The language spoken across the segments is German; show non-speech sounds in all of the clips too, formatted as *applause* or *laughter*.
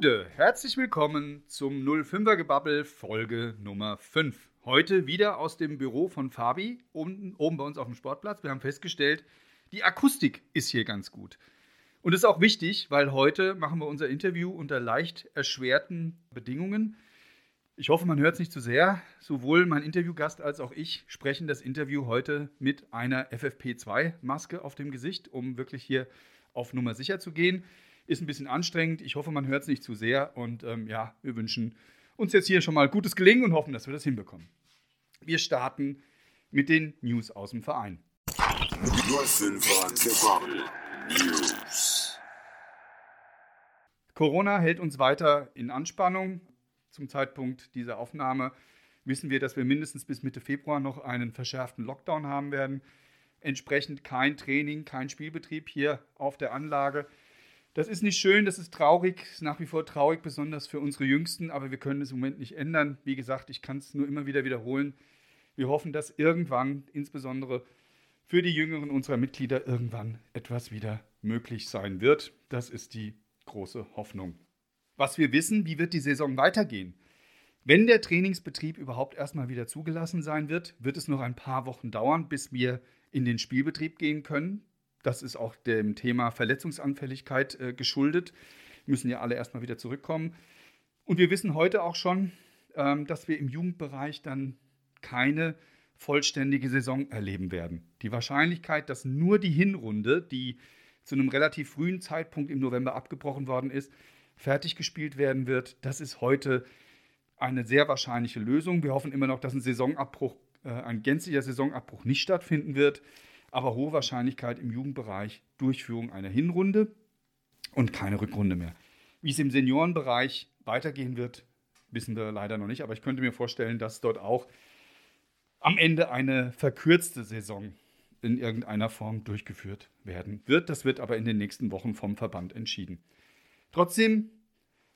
Gude, herzlich willkommen zum 05er Gebabbel Folge Nummer 5. Heute wieder aus dem Büro von Fabi, oben, oben bei uns auf dem Sportplatz. Wir haben festgestellt, die Akustik ist hier ganz gut. Und das ist auch wichtig, weil heute machen wir unser Interview unter leicht erschwerten Bedingungen. Ich hoffe, man hört es nicht zu sehr. Sowohl mein Interviewgast als auch ich sprechen das Interview heute mit einer FFP2-Maske auf dem Gesicht, um wirklich hier auf Nummer sicher zu gehen. Ist ein bisschen anstrengend. Ich hoffe, man hört es nicht zu sehr. Und ähm, ja, wir wünschen uns jetzt hier schon mal gutes Gelingen und hoffen, dass wir das hinbekommen. Wir starten mit den News aus dem Verein. Corona hält uns weiter in Anspannung zum Zeitpunkt dieser Aufnahme wissen wir, dass wir mindestens bis Mitte Februar noch einen verschärften Lockdown haben werden. Entsprechend kein Training, kein Spielbetrieb hier auf der Anlage. Das ist nicht schön, das ist traurig, nach wie vor traurig, besonders für unsere Jüngsten, aber wir können es im Moment nicht ändern. Wie gesagt, ich kann es nur immer wieder wiederholen. Wir hoffen, dass irgendwann, insbesondere für die Jüngeren unserer Mitglieder, irgendwann etwas wieder möglich sein wird. Das ist die große Hoffnung was wir wissen, wie wird die Saison weitergehen. Wenn der Trainingsbetrieb überhaupt erstmal wieder zugelassen sein wird, wird es noch ein paar Wochen dauern, bis wir in den Spielbetrieb gehen können. Das ist auch dem Thema Verletzungsanfälligkeit äh, geschuldet. Müssen ja alle erstmal wieder zurückkommen. Und wir wissen heute auch schon, ähm, dass wir im Jugendbereich dann keine vollständige Saison erleben werden. Die Wahrscheinlichkeit, dass nur die Hinrunde, die zu einem relativ frühen Zeitpunkt im November abgebrochen worden ist, fertig gespielt werden wird. Das ist heute eine sehr wahrscheinliche Lösung. Wir hoffen immer noch, dass ein Saisonabbruch, äh, ein gänzlicher Saisonabbruch nicht stattfinden wird, aber hohe Wahrscheinlichkeit im Jugendbereich Durchführung einer Hinrunde und keine Rückrunde mehr. Wie es im Seniorenbereich weitergehen wird, wissen wir leider noch nicht, aber ich könnte mir vorstellen, dass dort auch am Ende eine verkürzte Saison in irgendeiner Form durchgeführt werden wird. Das wird aber in den nächsten Wochen vom Verband entschieden. Trotzdem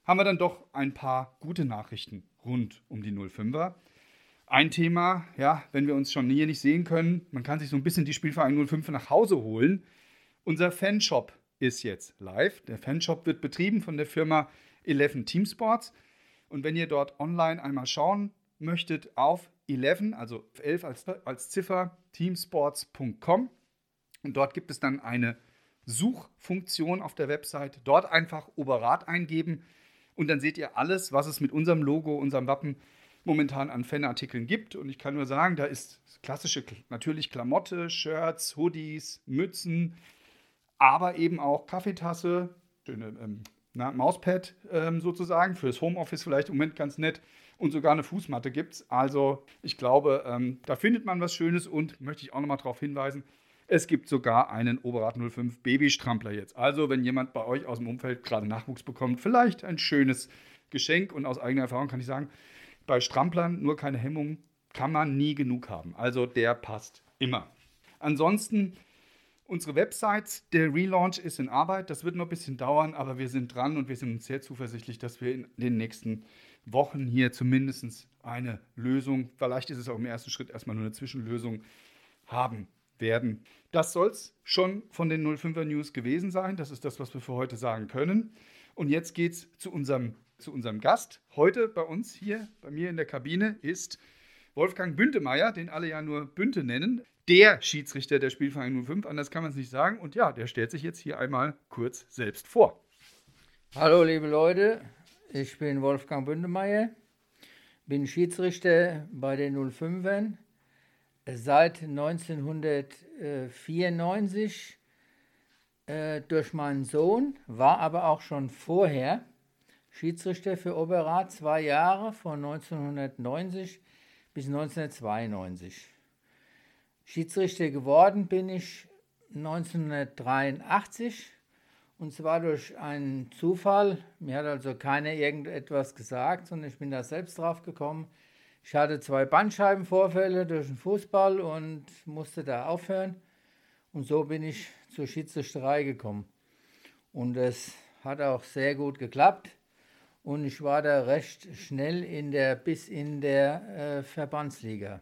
haben wir dann doch ein paar gute Nachrichten rund um die 05er. Ein Thema, ja, wenn wir uns schon hier nicht sehen können, man kann sich so ein bisschen die Spielverein 05 nach Hause holen. Unser Fanshop ist jetzt live. Der Fanshop wird betrieben von der Firma 11 Team Sports. Und wenn ihr dort online einmal schauen möchtet auf 11, also 11 als, als Ziffer, teamsports.com. Und dort gibt es dann eine Suchfunktion auf der Website. Dort einfach Oberrat eingeben und dann seht ihr alles, was es mit unserem Logo, unserem Wappen momentan an Fanartikeln gibt. Und ich kann nur sagen, da ist klassische, natürlich Klamotte, Shirts, Hoodies, Mützen, aber eben auch Kaffeetasse, schöne ähm, na, Mauspad ähm, sozusagen, fürs Homeoffice vielleicht im Moment ganz nett. Und sogar eine Fußmatte gibt es. Also ich glaube, ähm, da findet man was Schönes und möchte ich auch nochmal darauf hinweisen, es gibt sogar einen Oberrat 05 Babystrampler jetzt. Also, wenn jemand bei euch aus dem Umfeld gerade Nachwuchs bekommt, vielleicht ein schönes Geschenk. Und aus eigener Erfahrung kann ich sagen, bei Stramplern nur keine Hemmung kann man nie genug haben. Also, der passt immer. Ansonsten, unsere Website, der Relaunch ist in Arbeit. Das wird noch ein bisschen dauern, aber wir sind dran und wir sind uns sehr zuversichtlich, dass wir in den nächsten Wochen hier zumindest eine Lösung, vielleicht ist es auch im ersten Schritt erstmal nur eine Zwischenlösung, haben werden. Das soll es schon von den 05er News gewesen sein. Das ist das, was wir für heute sagen können. Und jetzt geht es zu unserem, zu unserem Gast. Heute bei uns hier, bei mir in der Kabine, ist Wolfgang Büntemeyer, den alle ja nur Bünte nennen. Der Schiedsrichter der Spielverein 05, anders kann man es nicht sagen. Und ja, der stellt sich jetzt hier einmal kurz selbst vor. Hallo liebe Leute, ich bin Wolfgang Bündemeyer, bin Schiedsrichter bei den 05ern seit 1994 äh, durch meinen Sohn, war aber auch schon vorher Schiedsrichter für Oberrat, zwei Jahre von 1990 bis 1992. Schiedsrichter geworden bin ich 1983 und zwar durch einen Zufall. Mir hat also keiner irgendetwas gesagt, sondern ich bin da selbst drauf gekommen. Ich hatte zwei Bandscheibenvorfälle durch den Fußball und musste da aufhören. Und so bin ich zur Schiedsrichterei gekommen. Und es hat auch sehr gut geklappt. Und ich war da recht schnell in der, bis in der äh, Verbandsliga.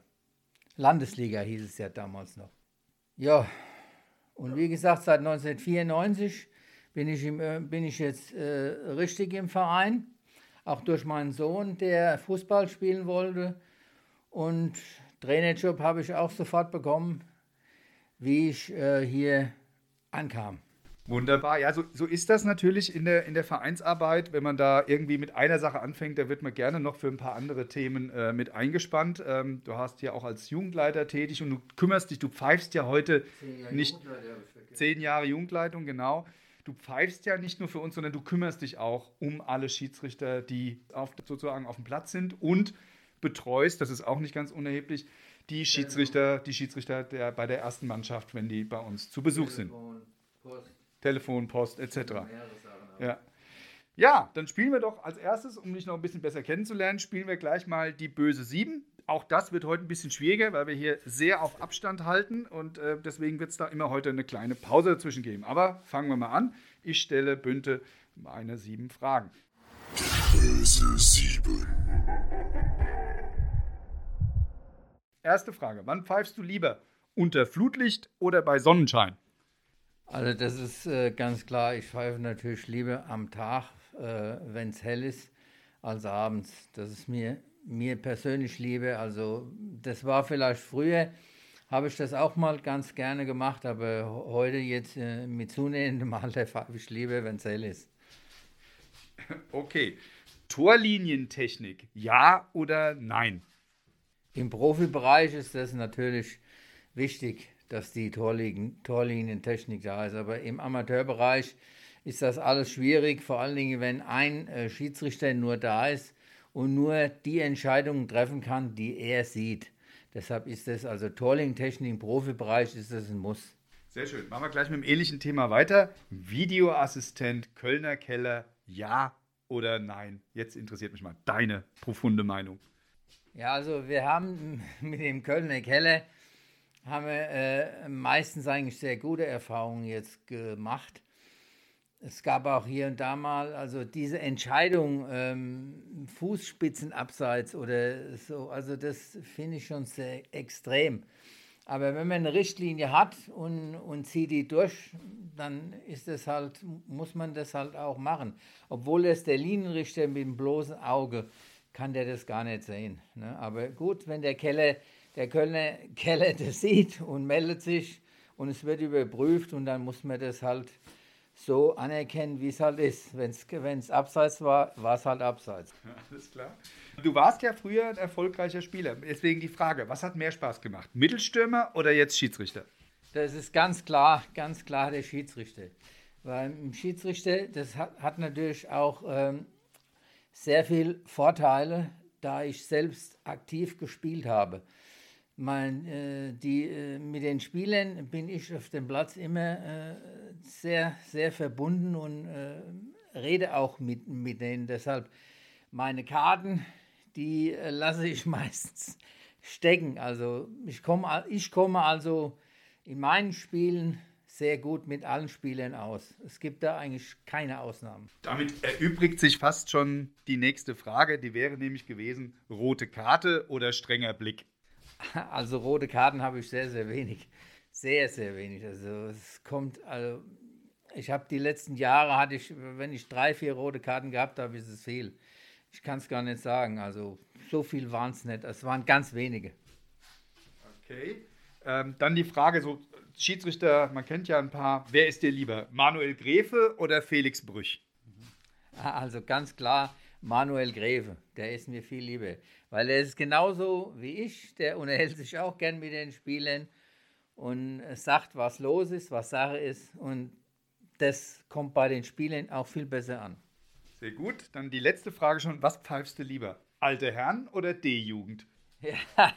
Landesliga hieß es ja damals noch. Ja, und wie gesagt, seit 1994 bin ich, im, äh, bin ich jetzt äh, richtig im Verein. Auch durch meinen Sohn, der Fußball spielen wollte. Und Trainerjob habe ich auch sofort bekommen, wie ich äh, hier ankam. Wunderbar. Ja, so, so ist das natürlich in der, in der Vereinsarbeit. Wenn man da irgendwie mit einer Sache anfängt, da wird man gerne noch für ein paar andere Themen äh, mit eingespannt. Ähm, du hast ja auch als Jugendleiter tätig und du kümmerst dich, du pfeifst ja heute zehn nicht zehn Jahre Jugendleitung, genau. Du pfeifst ja nicht nur für uns, sondern du kümmerst dich auch um alle Schiedsrichter, die auf, sozusagen auf dem Platz sind und betreust, das ist auch nicht ganz unerheblich, die Schiedsrichter, die Schiedsrichter der, bei der ersten Mannschaft, wenn die bei uns zu Besuch sind. Post. Telefon, Post etc. Ja. ja, dann spielen wir doch als erstes, um dich noch ein bisschen besser kennenzulernen, spielen wir gleich mal die böse 7. Auch das wird heute ein bisschen schwieriger, weil wir hier sehr auf Abstand halten und äh, deswegen wird es da immer heute eine kleine Pause dazwischen geben. Aber fangen wir mal an. Ich stelle Bünte meine sieben Fragen. Böse 7. Erste Frage: Wann pfeifst du lieber? Unter Flutlicht oder bei Sonnenschein? Also das ist äh, ganz klar, ich pfeife natürlich lieber am Tag, äh, wenn es hell ist, als abends. Das ist mir, mir persönlich lieber. Also das war vielleicht früher, habe ich das auch mal ganz gerne gemacht, aber heute jetzt äh, mit zunehmendem Alter *laughs* pfeife ich lieber, wenn es hell ist. Okay. Torlinientechnik, ja oder nein? Im Profibereich ist das natürlich wichtig dass die Torlinien, Torlinientechnik da ist. Aber im Amateurbereich ist das alles schwierig, vor allen Dingen, wenn ein äh, Schiedsrichter nur da ist und nur die Entscheidungen treffen kann, die er sieht. Deshalb ist das, also Torlinientechnik im Profibereich ist das ein Muss. Sehr schön. Machen wir gleich mit dem ähnlichen Thema weiter. Videoassistent Kölner Keller, ja oder nein? Jetzt interessiert mich mal deine profunde Meinung. Ja, also wir haben *laughs* mit dem Kölner Keller haben wir äh, meistens eigentlich sehr gute Erfahrungen jetzt gemacht. Es gab auch hier und da mal, also diese Entscheidung, ähm, Fußspitzenabseits oder so, also das finde ich schon sehr extrem. Aber wenn man eine Richtlinie hat und, und zieht die durch, dann ist das halt, muss man das halt auch machen. Obwohl es der Linienrichter mit dem bloßen Auge kann der das gar nicht sehen. Ne? Aber gut, wenn der Keller der Kölner Keller das sieht und meldet sich und es wird überprüft und dann muss man das halt so anerkennen, wie es halt ist. Wenn es abseits war, war es halt abseits. Alles klar. Du warst ja früher ein erfolgreicher Spieler. Deswegen die Frage, was hat mehr Spaß gemacht? Mittelstürmer oder jetzt Schiedsrichter? Das ist ganz klar, ganz klar der Schiedsrichter. Weil ein Schiedsrichter, das hat, hat natürlich auch ähm, sehr viele Vorteile, da ich selbst aktiv gespielt habe mein, äh, die, äh, mit den Spielern bin ich auf dem Platz immer äh, sehr, sehr verbunden und äh, rede auch mit, mit denen. Deshalb meine Karten, die äh, lasse ich *laughs* meistens stecken. Also ich komme, ich komme also in meinen Spielen sehr gut mit allen Spielern aus. Es gibt da eigentlich keine Ausnahmen. Damit erübrigt sich fast schon die nächste Frage. Die wäre nämlich gewesen, rote Karte oder strenger Blick? Also rote Karten habe ich sehr, sehr wenig. Sehr, sehr wenig. Also es kommt, also ich habe die letzten Jahre, hatte ich, wenn ich drei, vier rote Karten gehabt habe, ist es viel. Ich kann es gar nicht sagen. Also so viel waren es nicht. Es waren ganz wenige. Okay. Ähm, dann die Frage, so Schiedsrichter, man kennt ja ein paar. Wer ist dir lieber? Manuel Gräfe oder Felix Brüch? Also ganz klar Manuel Gräfe. Der ist mir viel lieber. Weil er ist genauso wie ich, der unterhält sich auch gern mit den Spielern und sagt, was los ist, was Sache ist. Und das kommt bei den Spielern auch viel besser an. Sehr gut. Dann die letzte Frage schon. Was pfeifst du lieber? Alte Herren oder D-Jugend? Ja, *laughs*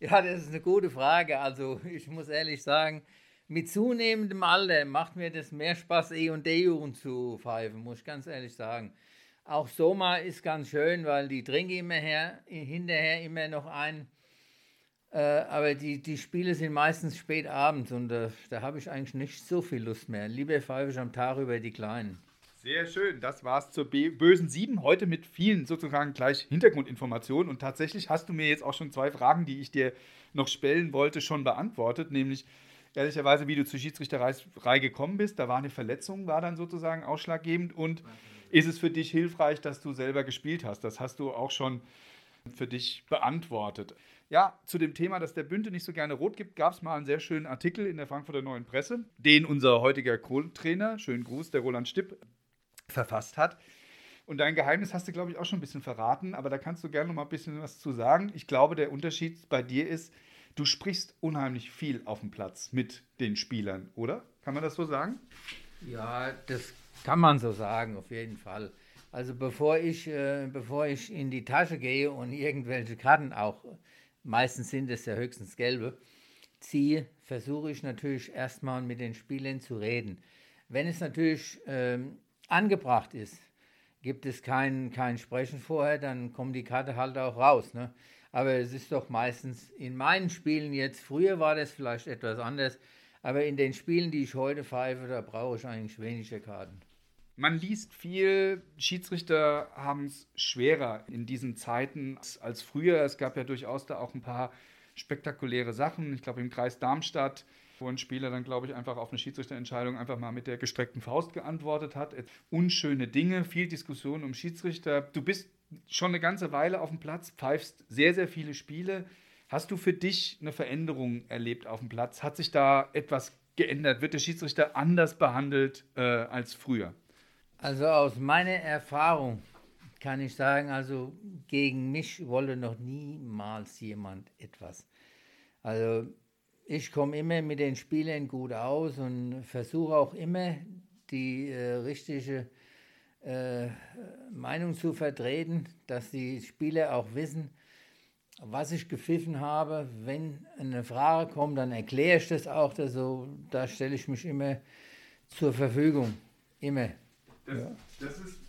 ja, das ist eine gute Frage. Also ich muss ehrlich sagen, mit zunehmendem Alter macht mir das mehr Spaß, E- und D-Jugend zu pfeifen, muss ich ganz ehrlich sagen. Auch Soma ist ganz schön, weil die trinken immer her, hinterher immer noch ein. Äh, aber die, die Spiele sind meistens spät abends und äh, da habe ich eigentlich nicht so viel Lust mehr. Lieber pfeife ich am Tag über die Kleinen. Sehr schön, das war's zur bösen Sieben. Heute mit vielen sozusagen gleich Hintergrundinformationen. Und tatsächlich hast du mir jetzt auch schon zwei Fragen, die ich dir noch stellen wollte, schon beantwortet. Nämlich, ehrlicherweise, wie du zur Schiedsrichterei gekommen bist. Da war eine Verletzung, war dann sozusagen ausschlaggebend. Und ist es für dich hilfreich, dass du selber gespielt hast? Das hast du auch schon für dich beantwortet. Ja, zu dem Thema, dass der Bünde nicht so gerne rot gibt, gab es mal einen sehr schönen Artikel in der Frankfurter Neuen Presse, den unser heutiger Co-Trainer, schönen Gruß, der Roland Stipp, verfasst hat. Und dein Geheimnis hast du, glaube ich, auch schon ein bisschen verraten, aber da kannst du gerne noch mal ein bisschen was zu sagen. Ich glaube, der Unterschied bei dir ist, du sprichst unheimlich viel auf dem Platz mit den Spielern, oder? Kann man das so sagen? Ja, das kann man so sagen, auf jeden Fall. Also bevor ich, äh, bevor ich in die Tasche gehe und irgendwelche Karten auch, meistens sind es ja höchstens gelbe, ziehe, versuche ich natürlich erstmal mit den Spielern zu reden. Wenn es natürlich ähm, angebracht ist, gibt es kein, kein Sprechen vorher, dann kommt die Karte halt auch raus. Ne? Aber es ist doch meistens in meinen Spielen jetzt, früher war das vielleicht etwas anders, aber in den Spielen, die ich heute pfeife, da brauche ich eigentlich weniger Karten. Man liest viel, Schiedsrichter haben es schwerer in diesen Zeiten als früher. Es gab ja durchaus da auch ein paar spektakuläre Sachen. Ich glaube, im Kreis Darmstadt, wo ein Spieler dann, glaube ich, einfach auf eine Schiedsrichterentscheidung einfach mal mit der gestreckten Faust geantwortet hat. Unschöne Dinge, viel Diskussion um Schiedsrichter. Du bist schon eine ganze Weile auf dem Platz, pfeifst sehr, sehr viele Spiele. Hast du für dich eine Veränderung erlebt auf dem Platz? Hat sich da etwas geändert? Wird der Schiedsrichter anders behandelt äh, als früher? Also aus meiner Erfahrung kann ich sagen, also gegen mich wollte noch niemals jemand etwas. Also ich komme immer mit den Spielern gut aus und versuche auch immer die äh, richtige äh, Meinung zu vertreten, dass die Spieler auch wissen, was ich gepfiffen habe. Wenn eine Frage kommt, dann erkläre ich das auch. Also, da stelle ich mich immer zur Verfügung. Immer. Das, ja. das ist.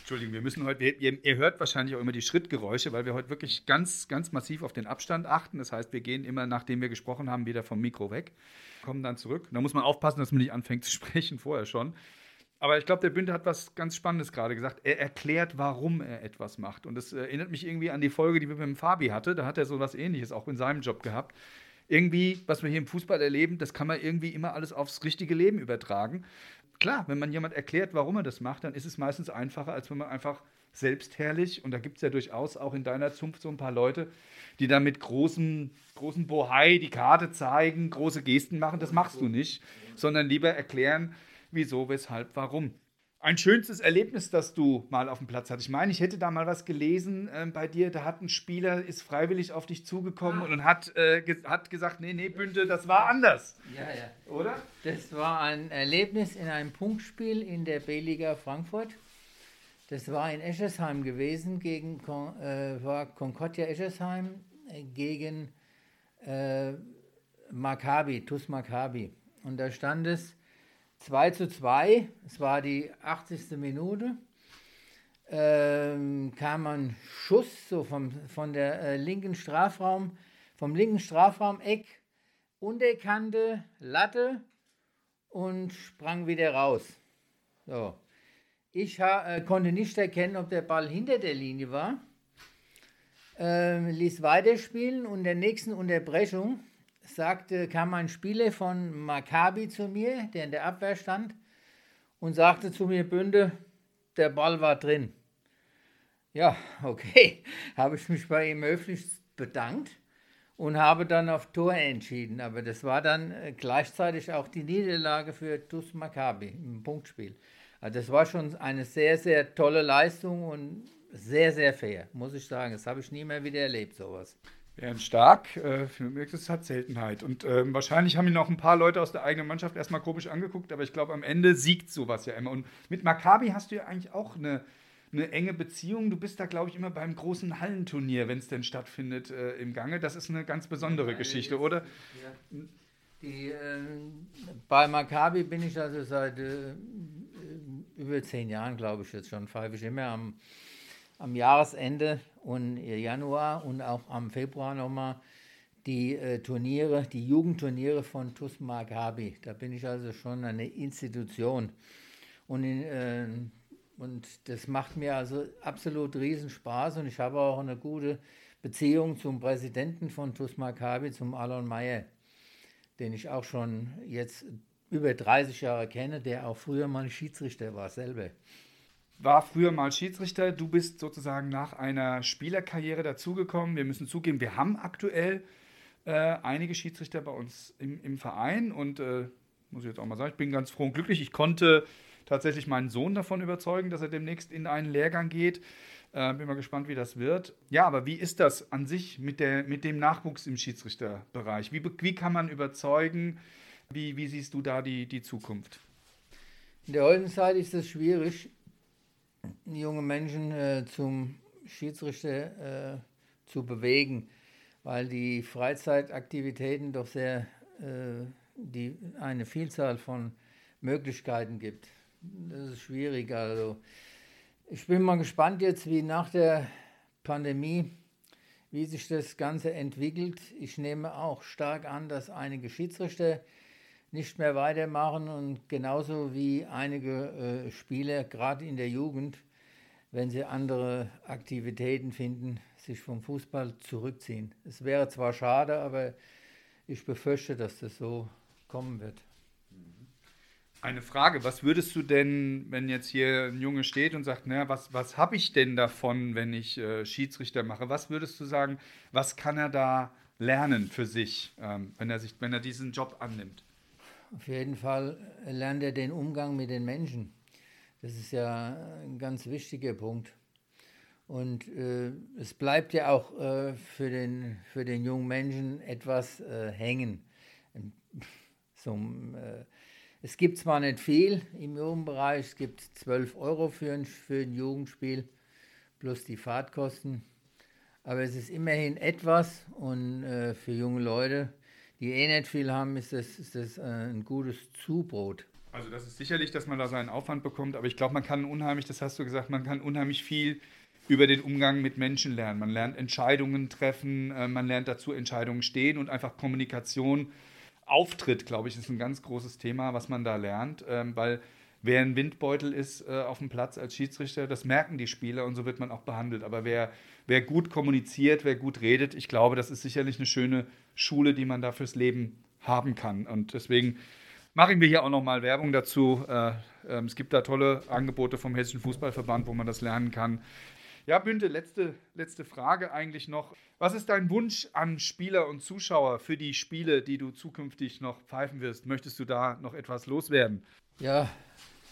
Entschuldigung, wir müssen heute, ihr, ihr, hört wahrscheinlich auch immer die Schrittgeräusche, weil wir heute wirklich ganz, ganz massiv auf den Abstand achten. Das heißt, wir gehen immer, nachdem wir gesprochen haben, wieder vom Mikro weg, kommen dann zurück. Da muss man aufpassen, dass man nicht anfängt zu *laughs* sprechen, vorher schon. Aber ich glaube, der Bünde hat was ganz Spannendes gerade gesagt. Er erklärt, warum er etwas macht. Und das erinnert mich irgendwie an die Folge, die wir mit dem Fabi hatte. Da hat er so was Ähnliches auch in seinem Job gehabt. Irgendwie, was wir hier im Fußball erleben, das kann man irgendwie immer alles aufs richtige Leben übertragen. Klar, wenn man jemand erklärt, warum er das macht, dann ist es meistens einfacher, als wenn man einfach selbstherrlich, und da gibt es ja durchaus auch in deiner Zunft so ein paar Leute, die da mit großem, großen Bohai die Karte zeigen, große Gesten machen. Das machst du nicht, sondern lieber erklären, wieso, weshalb, warum. Ein schönstes Erlebnis, das du mal auf dem Platz hattest. Ich meine, ich hätte da mal was gelesen äh, bei dir. Da hat ein Spieler, ist freiwillig auf dich zugekommen ah. und hat, äh, ge hat gesagt, nee, nee, Bünde, das war anders. Ja, ja. Oder? Das war ein Erlebnis in einem Punktspiel in der B-Liga Frankfurt. Das war in Eschersheim gewesen, gegen äh, war Concordia Eschersheim äh, gegen äh, Maccabi, TuS Maccabi. Und da stand es 2 zu 2, es war die 80. Minute, ähm, kam ein Schuss so vom, von der äh, linken Strafraum, vom linken Strafraum-Eck, Unterkante, Latte und sprang wieder raus. So. Ich äh, konnte nicht erkennen, ob der Ball hinter der Linie war. Ähm, ließ weiterspielen und der nächsten Unterbrechung sagte, kam ein Spieler von Maccabi zu mir, der in der Abwehr stand, und sagte zu mir, Bünde, der Ball war drin. Ja, okay, *laughs* habe ich mich bei ihm höflich bedankt und habe dann auf Tor entschieden. Aber das war dann äh, gleichzeitig auch die Niederlage für TuS Maccabi im Punktspiel. Also das war schon eine sehr, sehr tolle Leistung und sehr, sehr fair, muss ich sagen. Das habe ich nie mehr wieder erlebt, sowas. Wären stark. Äh, das hat Seltenheit. Und ähm, wahrscheinlich haben ihn noch ein paar Leute aus der eigenen Mannschaft erstmal komisch angeguckt, aber ich glaube, am Ende siegt sowas ja immer. Und mit Maccabi hast du ja eigentlich auch eine, eine enge Beziehung. Du bist da, glaube ich, immer beim großen Hallenturnier, wenn es denn stattfindet, äh, im Gange. Das ist eine ganz besondere ja, Geschichte, jetzt, oder? Ja. Die, äh, bei Maccabi bin ich also seit äh, über zehn Jahren, glaube ich, jetzt schon, pfeife ich immer am am Jahresende und Januar und auch am Februar nochmal die äh, Turniere, die Jugendturniere von TuS Maccabi. Da bin ich also schon eine Institution. Und, in, äh, und das macht mir also absolut riesen Spaß und ich habe auch eine gute Beziehung zum Präsidenten von TuS Maccabi, zum Alon Meyer. den ich auch schon jetzt über 30 Jahre kenne, der auch früher mal Schiedsrichter war, selber. War früher mal Schiedsrichter. Du bist sozusagen nach einer Spielerkarriere dazugekommen. Wir müssen zugeben, wir haben aktuell äh, einige Schiedsrichter bei uns im, im Verein und äh, muss ich jetzt auch mal sagen, ich bin ganz froh und glücklich. Ich konnte tatsächlich meinen Sohn davon überzeugen, dass er demnächst in einen Lehrgang geht. Äh, bin mal gespannt, wie das wird. Ja, aber wie ist das an sich mit, der, mit dem Nachwuchs im Schiedsrichterbereich? Wie, wie kann man überzeugen? Wie, wie siehst du da die, die Zukunft? In der heutigen Zeit ist es schwierig, junge Menschen äh, zum Schiedsrichter äh, zu bewegen, weil die Freizeitaktivitäten doch sehr äh, die eine Vielzahl von Möglichkeiten gibt. Das ist schwierig. Also ich bin mal gespannt jetzt, wie nach der Pandemie, wie sich das Ganze entwickelt. Ich nehme auch stark an, dass einige Schiedsrichter nicht mehr weitermachen und genauso wie einige äh, Spieler, gerade in der Jugend, wenn sie andere Aktivitäten finden, sich vom Fußball zurückziehen. Es wäre zwar schade, aber ich befürchte, dass das so kommen wird. Eine Frage, was würdest du denn, wenn jetzt hier ein Junge steht und sagt, naja, was, was habe ich denn davon, wenn ich äh, Schiedsrichter mache? Was würdest du sagen, was kann er da lernen für sich, ähm, wenn, er sich, wenn er diesen Job annimmt? Auf jeden Fall lernt er den Umgang mit den Menschen. Das ist ja ein ganz wichtiger Punkt. Und äh, es bleibt ja auch äh, für, den, für den jungen Menschen etwas äh, hängen. *laughs* So, äh, es gibt zwar nicht viel im Jugendbereich, es gibt 12 Euro für ein, für ein Jugendspiel plus die Fahrtkosten, aber es ist immerhin etwas und äh, für junge Leute, die eh nicht viel haben, ist das, ist das äh, ein gutes Zubrot. Also das ist sicherlich, dass man da seinen Aufwand bekommt, aber ich glaube, man kann unheimlich, das hast du gesagt, man kann unheimlich viel über den Umgang mit Menschen lernen. Man lernt Entscheidungen treffen, äh, man lernt dazu Entscheidungen stehen und einfach Kommunikation Auftritt, glaube ich, ist ein ganz großes Thema, was man da lernt, ähm, weil wer ein Windbeutel ist äh, auf dem Platz als Schiedsrichter, das merken die Spieler und so wird man auch behandelt. Aber wer, wer gut kommuniziert, wer gut redet, ich glaube, das ist sicherlich eine schöne Schule, die man da fürs Leben haben kann. Und deswegen machen wir hier auch nochmal Werbung dazu. Äh, äh, es gibt da tolle Angebote vom Hessischen Fußballverband, wo man das lernen kann. Ja, Bünde, letzte, letzte Frage eigentlich noch. Was ist dein Wunsch an Spieler und Zuschauer für die Spiele, die du zukünftig noch pfeifen wirst? Möchtest du da noch etwas loswerden? Ja,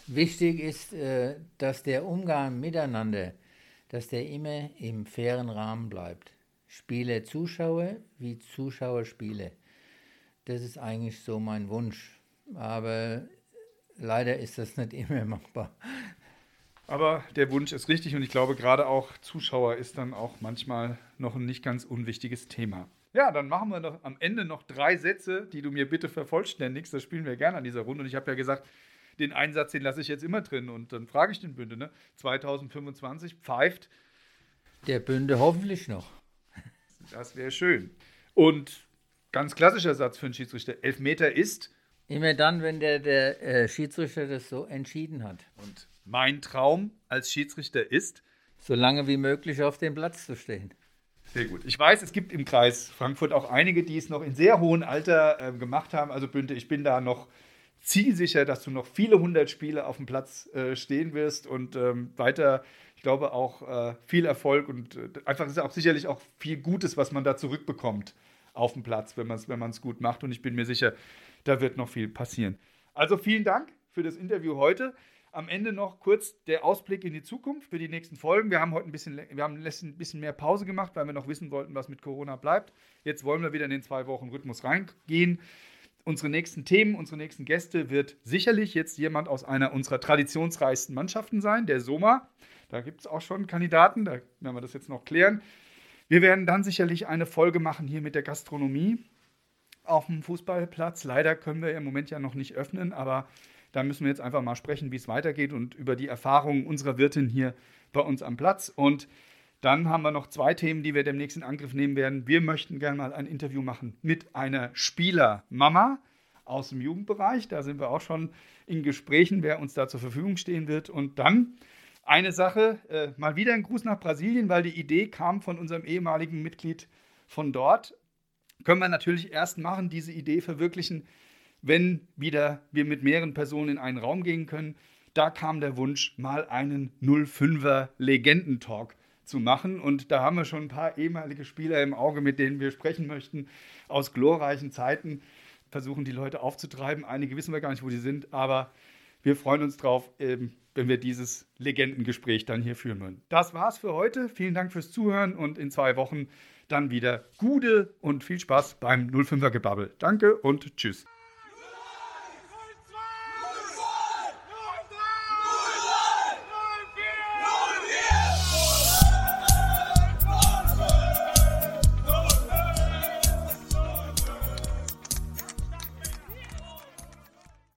wichtig ist, äh, dass der Umgang miteinander, dass der immer im fairen Rahmen bleibt. Spieler Zuschauer wie Zuschauer Spiele. Das ist eigentlich so mein Wunsch. Aber leider ist das nicht *laughs* immer machbar. Aber der Wunsch ist richtig und ich glaube, gerade auch Zuschauer ist dann auch manchmal noch ein nicht ganz unwichtiges Thema. Ja, dann machen wir noch am Ende noch drei Sätze, die du mir bitte vervollständigst. Das spielen wir gerne an dieser Runde. Und ich habe ja gesagt, den Einsatz, den lasse ich jetzt immer drin. Und dann frage ich den Bünde, ne? 2025 pfeift. Der Bünde hoffentlich noch. Das wäre schön. Und ganz klassischer Satz für einen Schiedsrichter: Elfmeter ist. Immer dann, wenn der, der äh, Schiedsrichter das so entschieden hat. Und mein Traum als Schiedsrichter ist, so lange wie möglich auf dem Platz zu stehen. Sehr gut. Ich weiß, es gibt im Kreis Frankfurt auch einige, die es noch in sehr hohem Alter äh, gemacht haben. Also Bünde, ich bin da noch zielsicher, dass du noch viele hundert Spiele auf dem Platz äh, stehen wirst und ähm, weiter, ich glaube, auch äh, viel Erfolg und äh, einfach ist auch sicherlich auch viel Gutes, was man da zurückbekommt auf dem Platz, wenn man es wenn gut macht. Und ich bin mir sicher, da wird noch viel passieren. Also vielen Dank für das Interview heute am Ende noch kurz der Ausblick in die Zukunft für die nächsten Folgen. Wir haben heute ein bisschen, wir haben ein bisschen mehr Pause gemacht, weil wir noch wissen wollten, was mit Corona bleibt. Jetzt wollen wir wieder in den zwei Wochen Rhythmus reingehen. Unsere nächsten Themen, unsere nächsten Gäste wird sicherlich jetzt jemand aus einer unserer traditionsreichsten Mannschaften sein, der Soma. Da gibt es auch schon Kandidaten, da werden wir das jetzt noch klären. Wir werden dann sicherlich eine Folge machen hier mit der Gastronomie auf dem Fußballplatz. Leider können wir im Moment ja noch nicht öffnen, aber da müssen wir jetzt einfach mal sprechen, wie es weitergeht und über die Erfahrungen unserer Wirtin hier bei uns am Platz. Und dann haben wir noch zwei Themen, die wir demnächst in Angriff nehmen werden. Wir möchten gerne mal ein Interview machen mit einer Spielermama aus dem Jugendbereich. Da sind wir auch schon in Gesprächen, wer uns da zur Verfügung stehen wird. Und dann eine Sache, äh, mal wieder ein Gruß nach Brasilien, weil die Idee kam von unserem ehemaligen Mitglied von dort, können wir natürlich erst machen, diese Idee verwirklichen, wenn wieder wir mit mehreren Personen in einen Raum gehen können. Da kam der Wunsch, mal einen 05er Legendentalk zu machen. Und da haben wir schon ein paar ehemalige Spieler im Auge, mit denen wir sprechen möchten, aus glorreichen Zeiten. Versuchen die Leute aufzutreiben. Einige wissen wir gar nicht, wo die sind, aber wir freuen uns drauf, ähm, wenn wir dieses Legendengespräch dann hier führen würden. Das war's für heute. Vielen Dank fürs Zuhören und in zwei Wochen dann wieder Gude und viel Spaß beim 05er Gebabbel. Danke und tschüss.